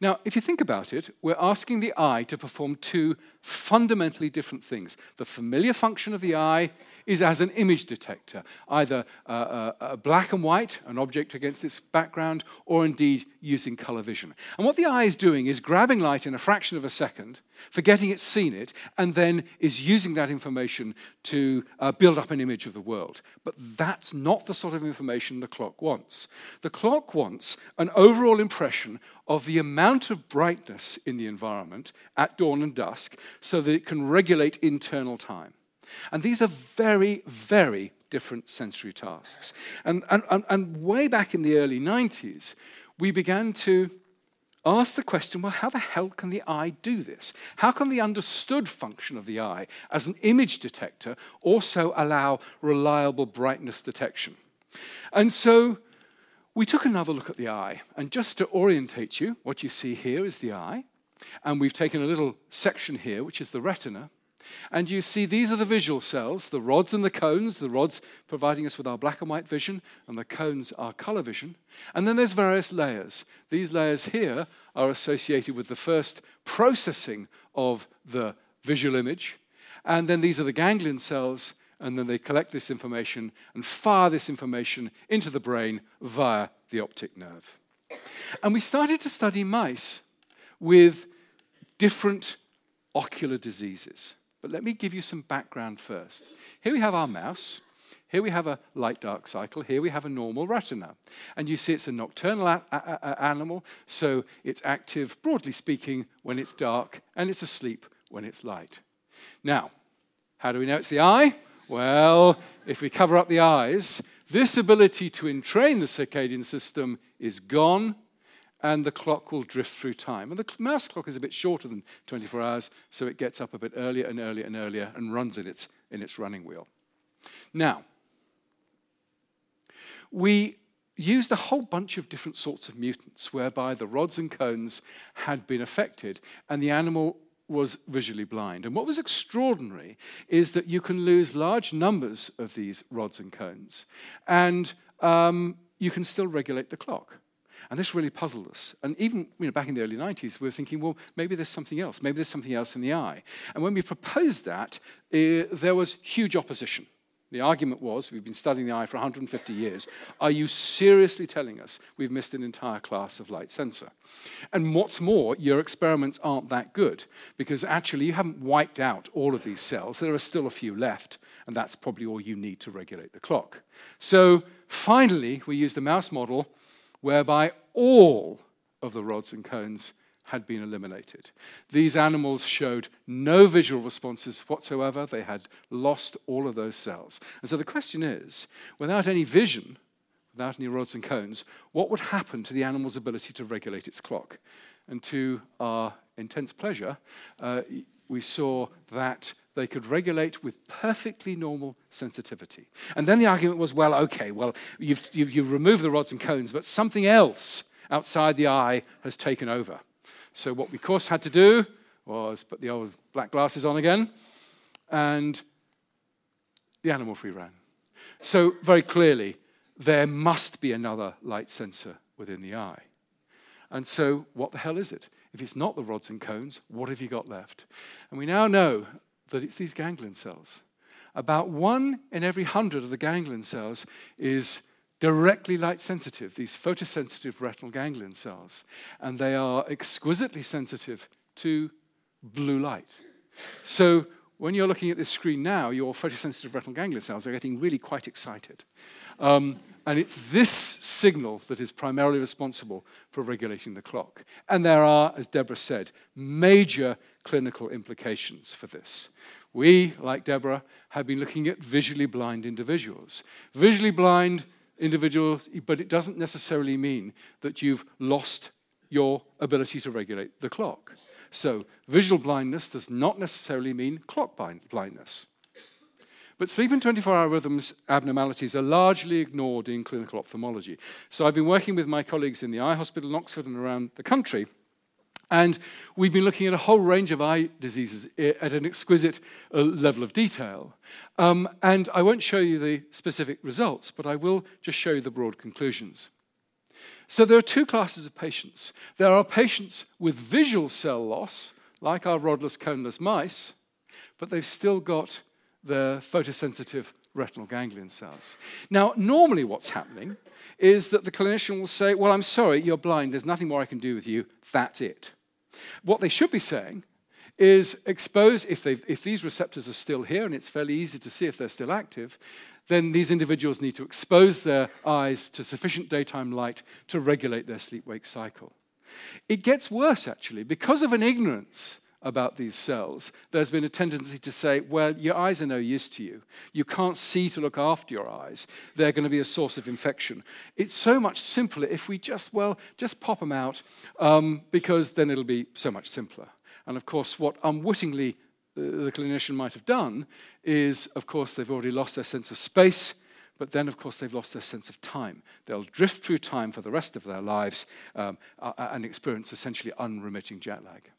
Now, if you think about it, we're asking the eye to perform two fundamentally different things. The familiar function of the eye is as an image detector, either uh, uh, black and white, an object against its background, or indeed using color vision. And what the eye is doing is grabbing light in a fraction of a second, forgetting it's seen it, and then is using that information to uh, build up an image of the world. But that's not the sort of information the clock wants. The clock wants an overall impression of the amount of brightness in the environment at dawn and dusk so that it can regulate internal time. And these are very, very different sensory tasks. And, and, and, and way back in the early 90s, we began to ask the question well, how the hell can the eye do this? How can the understood function of the eye as an image detector also allow reliable brightness detection? And so we took another look at the eye. And just to orientate you, what you see here is the eye. And we've taken a little section here, which is the retina. And you see, these are the visual cells, the rods and the cones, the rods providing us with our black and white vision, and the cones are color vision. And then there's various layers. These layers here are associated with the first processing of the visual image. And then these are the ganglion cells, and then they collect this information and fire this information into the brain via the optic nerve. And we started to study mice with different ocular diseases. But let me give you some background first. Here we have our mouse. Here we have a light dark cycle. Here we have a normal retina. And you see it's a nocturnal a- a- animal, so it's active, broadly speaking, when it's dark, and it's asleep when it's light. Now, how do we know it's the eye? Well, if we cover up the eyes, this ability to entrain the circadian system is gone and the clock will drift through time. And the mouse clock is a bit shorter than 24 hours, so it gets up a bit earlier and earlier and earlier and runs in its, in its running wheel. Now, we used a whole bunch of different sorts of mutants whereby the rods and cones had been affected and the animal was visually blind. And what was extraordinary is that you can lose large numbers of these rods and cones and um, you can still regulate the clock. And this really puzzled us. And even you know, back in the early 90s, we were thinking, well, maybe there's something else. Maybe there's something else in the eye. And when we proposed that, uh, there was huge opposition. The argument was we've been studying the eye for 150 years. Are you seriously telling us we've missed an entire class of light sensor? And what's more, your experiments aren't that good because actually you haven't wiped out all of these cells. There are still a few left, and that's probably all you need to regulate the clock. So finally, we used a mouse model whereby all of the rods and cones had been eliminated. These animals showed no visual responses whatsoever. They had lost all of those cells. And so the question is without any vision, without any rods and cones, what would happen to the animal's ability to regulate its clock? And to our intense pleasure, uh, we saw that they could regulate with perfectly normal sensitivity. And then the argument was well, okay, well, you've, you've, you've removed the rods and cones, but something else outside the eye has taken over. So, what we, of course, had to do was put the old black glasses on again, and the animal free ran. So, very clearly, there must be another light sensor within the eye. And so, what the hell is it? If it's not the rods and cones, what have you got left? And we now know that it's these ganglion cells. About one in every hundred of the ganglion cells is directly light sensitive, these photosensitive retinal ganglion cells. And they are exquisitely sensitive to blue light. So when you're looking at this screen now, your photosensitive retinal ganglion cells are getting really quite excited. Um, and it's this signal that is primarily responsible for regulating the clock. And there are, as Deborah said, major clinical implications for this. we, like Deborah, have been looking at visually blind individuals. Visually blind individuals, but it doesn't necessarily mean that you've lost your ability to regulate the clock. So, visual blindness does not necessarily mean clock blindness. But sleep and 24 hour rhythms abnormalities are largely ignored in clinical ophthalmology. So I've been working with my colleagues in the eye hospital in Oxford and around the country. And we've been looking at a whole range of eye diseases at an exquisite uh, level of detail. Um, and I won't show you the specific results, but I will just show you the broad conclusions. So there are two classes of patients. There are patients with visual cell loss, like our rodless coneless mice, but they've still got their photosensitive retinal ganglion cells. Now, normally what's happening is that the clinician will say, Well, I'm sorry, you're blind, there's nothing more I can do with you, that's it. What they should be saying is expose, if, if these receptors are still here, and it's fairly easy to see if they're still active, then these individuals need to expose their eyes to sufficient daytime light to regulate their sleep wake cycle. It gets worse, actually, because of an ignorance about these cells, there's been a tendency to say, well, your eyes are no use to you. You can't see to look after your eyes. They're going to be a source of infection. It's so much simpler if we just, well, just pop them out um, because then it'll be so much simpler. And of course, what unwittingly the clinician might have done is, of course, they've already lost their sense of space. But then, of course, they've lost their sense of time. They'll drift through time for the rest of their lives um, and experience essentially unremitting jet lag.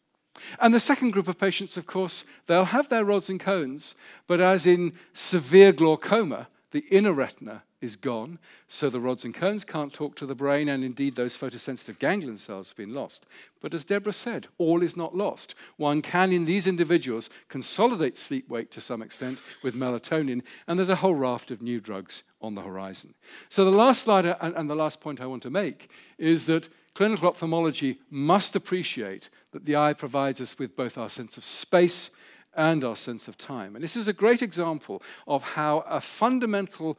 And the second group of patients, of course, they'll have their rods and cones, but as in severe glaucoma, the inner retina is gone, so the rods and cones can't talk to the brain, and indeed those photosensitive ganglion cells have been lost. But as Deborah said, all is not lost. One can, in these individuals, consolidate sleep wake to some extent with melatonin, and there's a whole raft of new drugs on the horizon. So the last slide uh, and the last point I want to make is that clinical ophthalmology must appreciate that the eye provides us with both our sense of space and our sense of time. And this is a great example of how a fundamental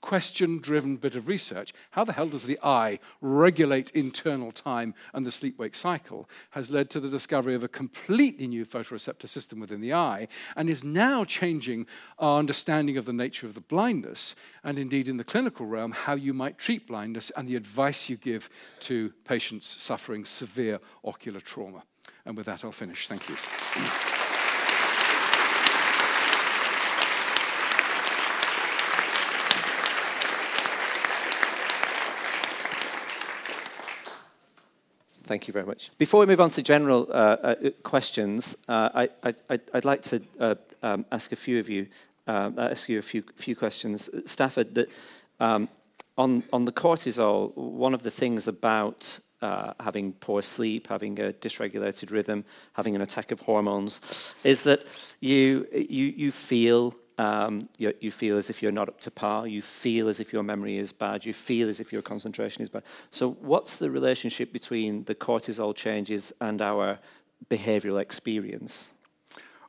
question driven bit of research, how the hell does the eye regulate internal time and the sleep wake cycle, has led to the discovery of a completely new photoreceptor system within the eye and is now changing our understanding of the nature of the blindness and indeed in the clinical realm how you might treat blindness and the advice you give to patients suffering severe ocular trauma. And with that, I'll finish. Thank you. Thank you very much. Before we move on to general uh, uh, questions, uh, I, would like to uh, um, ask a few of you, uh, ask you a few, few questions. Stafford, that, um, on, on the cortisol, one of the things about uh, having poor sleep, having a dysregulated rhythm, having an attack of hormones, is that you, you, you feel um, you, you, feel as if you're not up to par. You feel as if your memory is bad. You feel as if your concentration is bad. So, what's the relationship between the cortisol changes and our behavioral experience?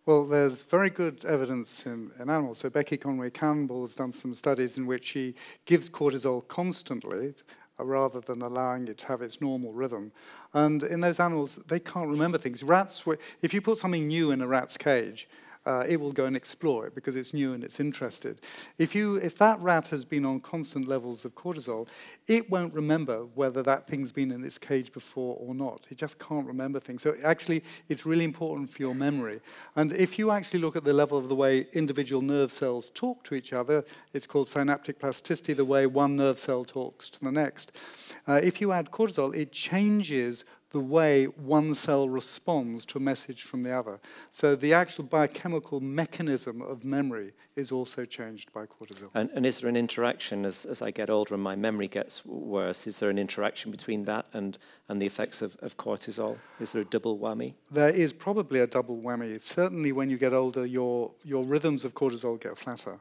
Well, there's very good evidence in, in animals. So, Becky Conway Campbell has done some studies in which she gives cortisol constantly uh, rather than allowing it to have its normal rhythm. And in those animals, they can't remember things. Rats, if you put something new in a rat's cage, uh, it will go and explore it because it's new and it's interested. If, you, if that rat has been on constant levels of cortisol, it won't remember whether that thing's been in its cage before or not. It just can't remember things. So actually, it's really important for your memory. And if you actually look at the level of the way individual nerve cells talk to each other, it's called synaptic plasticity, the way one nerve cell talks to the next. Uh, if you add cortisol, it changes the way one cell responds to a message from the other. So the actual biochemical mechanism of memory is also changed by cortisol. And, and is there an interaction as, as I get older and my memory gets worse? Is there an interaction between that and, and the effects of, of cortisol? Is there a double whammy? There is probably a double whammy. Certainly when you get older, your, your rhythms of cortisol get flatter.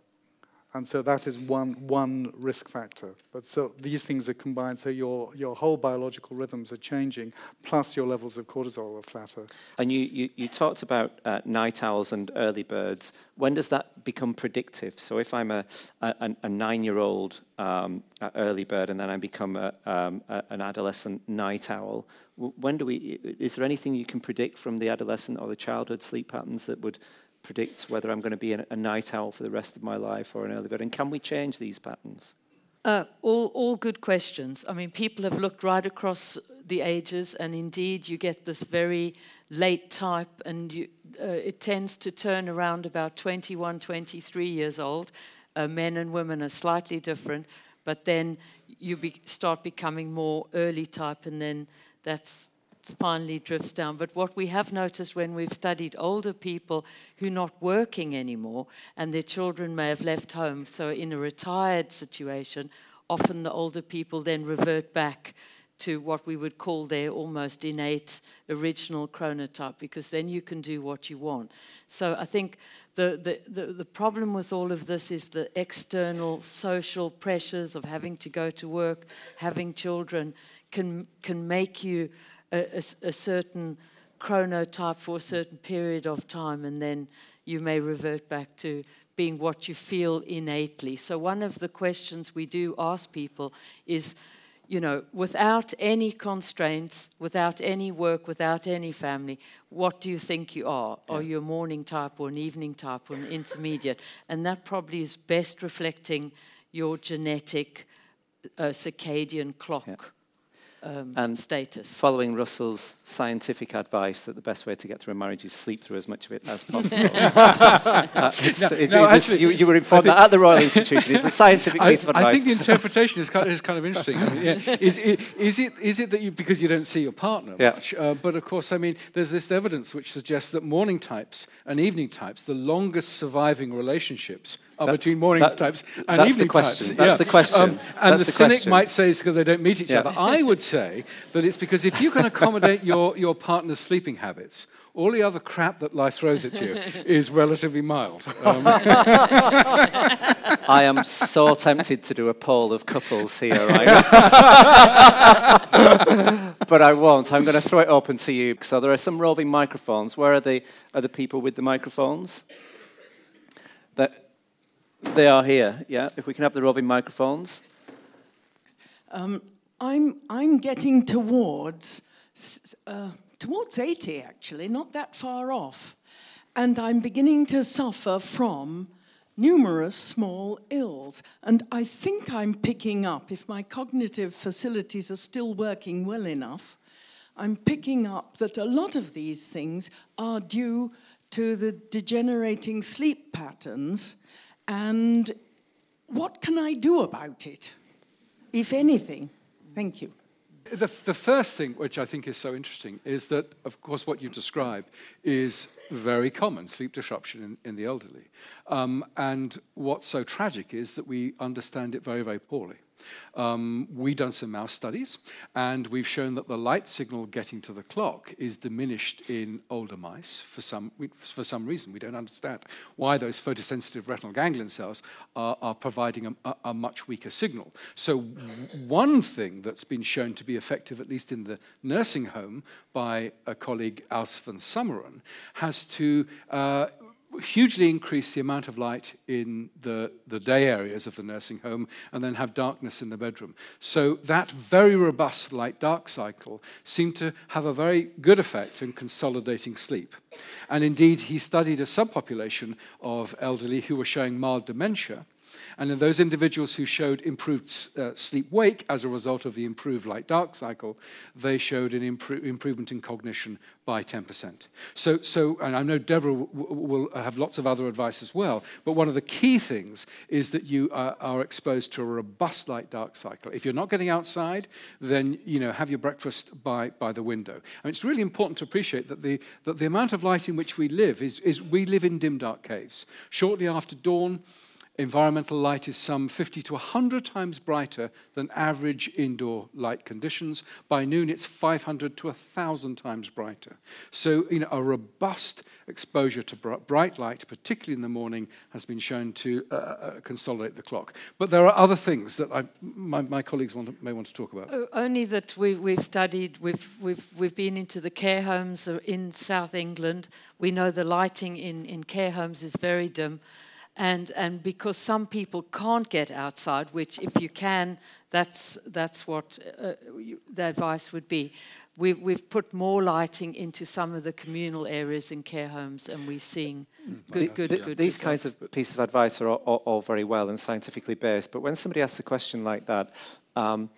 And so that is one, one risk factor. But so these things are combined, so your, your whole biological rhythms are changing, plus your levels of cortisol are flatter. And you, you, you talked about uh, night owls and early birds. When does that become predictive? So if I'm a, a, a nine-year-old um, early bird and then I become a, um, a, an adolescent night owl, when do we, is there anything you can predict from the adolescent or the childhood sleep patterns that would predict whether I'm going to be a, night owl for the rest of my life or an early bird? And can we change these patterns? Uh, all, all good questions. I mean, people have looked right across the ages, and indeed, you get this very late type, and you, uh, it tends to turn around about 21, 23 years old. Uh, men and women are slightly different, but then you be, start becoming more early type, and then that's finally drifts down. But what we have noticed when we've studied older people who are not working anymore and their children may have left home, so in a retired situation, often the older people then revert back to what we would call their almost innate original chronotype because then you can do what you want. So I think the, the, the, the, problem with all of this is the external social pressures of having to go to work, having children can, can make you a, a, a certain chronotype for a certain period of time, and then you may revert back to being what you feel innately. So, one of the questions we do ask people is, you know, without any constraints, without any work, without any family, what do you think you are? Yeah. Are you a morning type or an evening type or an intermediate? And that probably is best reflecting your genetic uh, circadian clock. Yeah um, and status. Following Russell's scientific advice that the best way to get through a marriage is sleep through as much of it as possible. uh, no, it, no, actually, you, you, were informed that at the Royal Institution. It's a scientific piece of advice. I think the interpretation is kind of, is kind of interesting. I mean, yeah. is, it, is, it, is it that you, because you don't see your partner yeah. much, uh, but of course, I mean, there's this evidence which suggests that morning types and evening types, the longest surviving relationships are that's, between morning that, types and evening types. That's yeah. the question. Um, and that's the, the cynic question. might say it's because they don't meet each yeah. other. I would say that it's because if you can accommodate your, your partner's sleeping habits, all the other crap that life throws at you is relatively mild. Um. I am so tempted to do a poll of couples here, right? but I won't. I'm going to throw it open to you. So there are some roving microphones. Where are the, are the people with the microphones? That they are here, yeah. If we can have the roving microphones. Um, I'm, I'm getting towards, uh, towards 80 actually, not that far off. And I'm beginning to suffer from numerous small ills. And I think I'm picking up, if my cognitive facilities are still working well enough, I'm picking up that a lot of these things are due to the degenerating sleep patterns and what can I do about it, if anything? Thank you. The, the first thing, which I think is so interesting, is that, of course, what you describe is very common sleep disruption in, in the elderly. Um, and what's so tragic is that we understand it very, very poorly. Um, we've done some mouse studies, and we've shown that the light signal getting to the clock is diminished in older mice for some, for some reason. We don't understand why those photosensitive retinal ganglion cells are, are providing a, a, much weaker signal. So, one thing that's been shown to be effective, at least in the nursing home, by a colleague, Eus van Someren, has to uh, hugely increase the amount of light in the, the day areas of the nursing home and then have darkness in the bedroom. So that very robust light dark cycle seemed to have a very good effect in consolidating sleep. And indeed, he studied a subpopulation of elderly who were showing mild dementia and in those individuals who showed improved uh, sleep wake as a result of the improved light dark cycle, they showed an impro- improvement in cognition by 10%. So, so and I know Deborah w- will have lots of other advice as well, but one of the key things is that you are, are exposed to a robust light dark cycle. If you're not getting outside, then you know, have your breakfast by, by the window. Mean, it's really important to appreciate that the, that the amount of light in which we live is, is we live in dim dark caves. Shortly after dawn, environmental light is some 50 to 100 times brighter than average indoor light conditions. By noon, it's 500 to 1,000 times brighter. So, you know, a robust exposure to bright light, particularly in the morning, has been shown to uh, uh, consolidate the clock. But there are other things that I, my, my, colleagues want to, may want to talk about. Oh, only that we, we've studied, we've, we've, we've been into the care homes in South England. We know the lighting in, in care homes is very dim. And and because some people can't get outside, which if you can, that's that's what uh, the advice would be. We've, we've put more lighting into some of the communal areas in care homes, and we're seeing good, good, Th- good. These results. kinds of pieces of advice are all, all, all very well and scientifically based, but when somebody asks a question like that, um,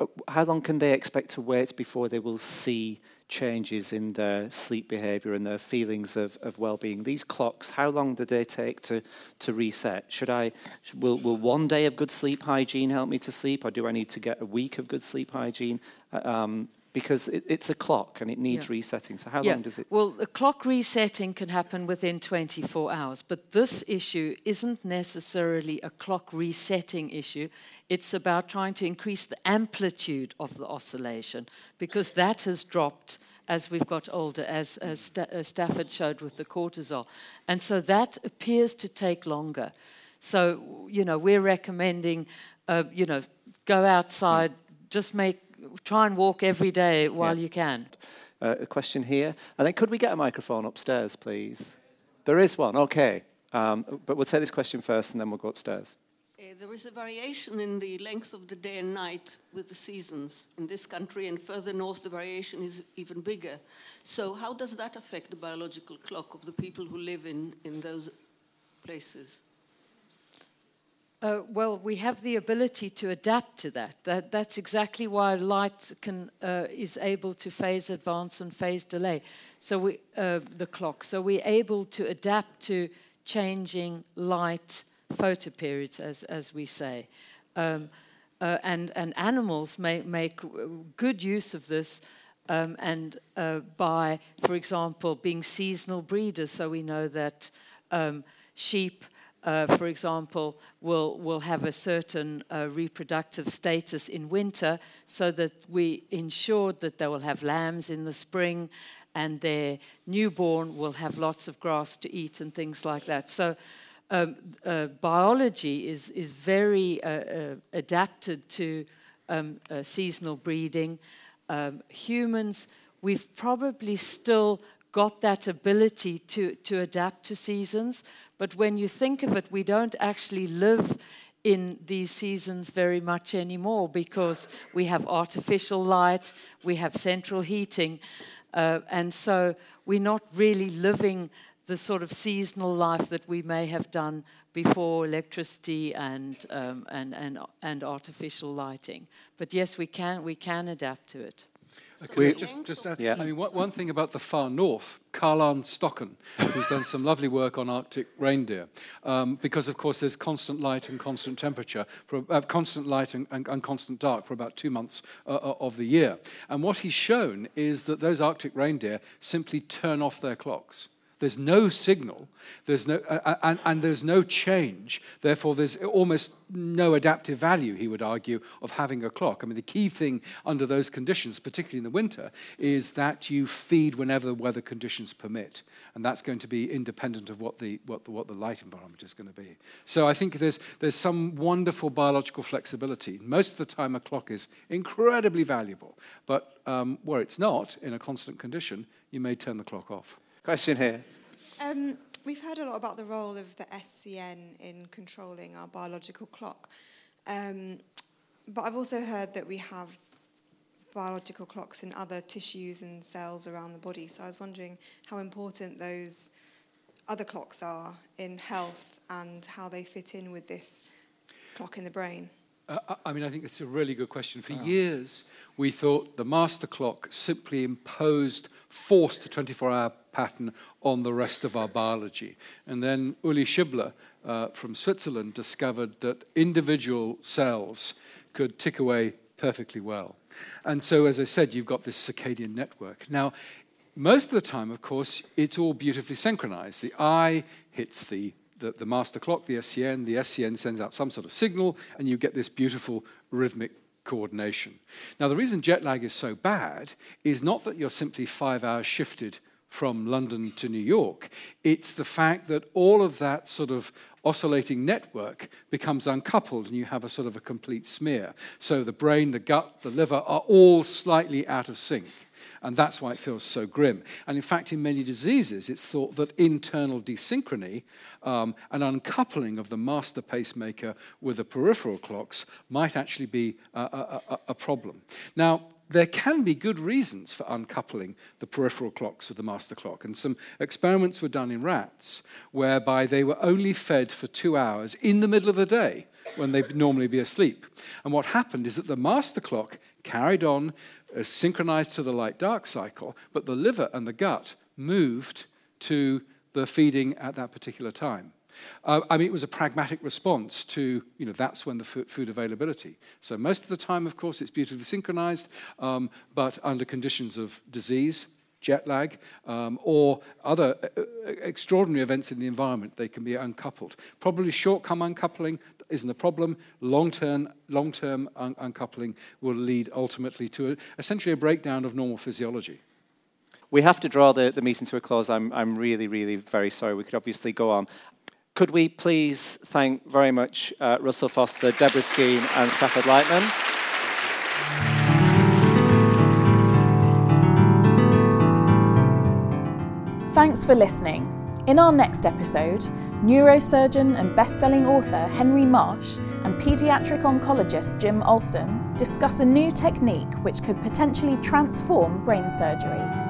uh, how long can they expect to wait before they will see changes in their sleep behavior and their feelings of, of well-being? These clocks, how long do they take to, to reset? Should I, will, will one day of good sleep hygiene help me to sleep, or do I need to get a week of good sleep hygiene? Uh, Um, because it, it's a clock and it needs Yeah. resetting. So how Yeah. long does it? Well, the clock resetting can happen within 24 hours, but this issue isn't necessarily a clock resetting issue. It's about trying to increase the amplitude of the oscillation because that has dropped as we've got older, as, as uh, Stafford showed with the cortisol. And so that appears to take longer. So, you know, we're recommending, uh, you know, go outside, just make, try and walk every day while Yeah. you can. Uh, a question here. And then could we get a microphone upstairs, please? There is one, okay. Um, but we'll take this question first and then we'll go upstairs. Uh, there is a variation in the length of the day and night with the seasons in this country, and further north, the variation is even bigger. So, how does that affect the biological clock of the people who live in, in those places? Uh, well, we have the ability to adapt to that. that that's exactly why light can, uh, is able to phase advance and phase delay. So we, uh, the clock. So we're able to adapt to changing light photoperiods, as, as we say. Um, uh, and, and animals may make good use of this um, and uh, by, for example, being seasonal breeders. So we know that um, sheep, uh, for example, will, will have a certain uh, reproductive status in winter so that we ensure that they will have lambs in the spring and their newborn will have lots of grass to eat and things like that. So um, uh, biology is, is very uh, uh, adapted to um, seasonal breeding. Um, humans, we've probably still got that ability to, to adapt to seasons, but when you think of it, we don't actually live in these seasons very much anymore because we have artificial light, we have central heating, uh, and so we're not really living the sort of seasonal life that we may have done before electricity and, um, and, and, and artificial lighting. But yes, we can, we can adapt to it. Okay, We- just, just add, Yeah. I mean, one, one thing about the far north, Karl-Arne Stokkan, who's done some lovely work on Arctic reindeer, um, because of course there's constant light and constant temperature, for, uh, constant light and, and, and constant dark for about two months uh, uh, of the year. And what he's shown is that those Arctic reindeer simply turn off their clocks. There's no signal, there's no, uh, and, and there's no change. Therefore, there's almost no adaptive value, he would argue, of having a clock. I mean, the key thing under those conditions, particularly in the winter, is that you feed whenever the weather conditions permit. And that's going to be independent of what the, what the, what the light environment is going to be. So I think there's, there's some wonderful biological flexibility. Most of the time, a clock is incredibly valuable. But um, where it's not, in a constant condition, you may turn the clock off. Question here. Um, we've heard a lot about the role of the SCN in controlling our biological clock. Um, but I've also heard that we have biological clocks in other tissues and cells around the body. So I was wondering how important those other clocks are in health and how they fit in with this clock in the brain. Uh, I- I mean, I think it's a really good question. For years, we thought the master clock simply imposed, forced a 24 hour pattern on the rest of our biology. And then Uli Schibler uh, from Switzerland discovered that individual cells could tick away perfectly well. And so, as I said, you've got this circadian network. Now, most of the time, of course, it's all beautifully synchronized. The eye hits the, the, the master clock, the SCN, the SCN sends out some sort of signal, and you get this beautiful rhythmic coordination. Now, the reason jet lag is so bad is not that you're simply five hours shifted from London to New York, it's the fact that all of that sort of oscillating network becomes uncoupled and you have a sort of a complete smear. So the brain, the gut, the liver are all slightly out of sync. And that's why it feels so grim. And in fact, in many diseases, it's thought that internal desynchrony, um, an uncoupling of the master pacemaker with the peripheral clocks, might actually be a, a, a, a problem. Now, there can be good reasons for uncoupling the peripheral clocks with the master clock. And some experiments were done in rats whereby they were only fed for two hours in the middle of the day when they'd normally be asleep. And what happened is that the master clock carried on, uh, synchronized to the light dark cycle, but the liver and the gut moved to the feeding at that particular time. Uh, I mean, it was a pragmatic response to, you know, that's when the food availability. So most of the time, of course, it's beautifully synchronized, um, but under conditions of disease, jet lag, um, or other uh, uh, extraordinary events in the environment, they can be uncoupled. Probably short-come uncoupling isn't a problem. Long-term, long-term un uncoupling will lead ultimately to a, essentially a breakdown of normal physiology. We have to draw the, the meeting to a close. I'm, I'm really, really very sorry. We could obviously go on. Could we please thank very much uh, Russell Foster, Deborah Skene and Stafford Lightman. Thanks for listening. In our next episode, neurosurgeon and best-selling author Henry Marsh and paediatric oncologist Jim Olson discuss a new technique which could potentially transform brain surgery.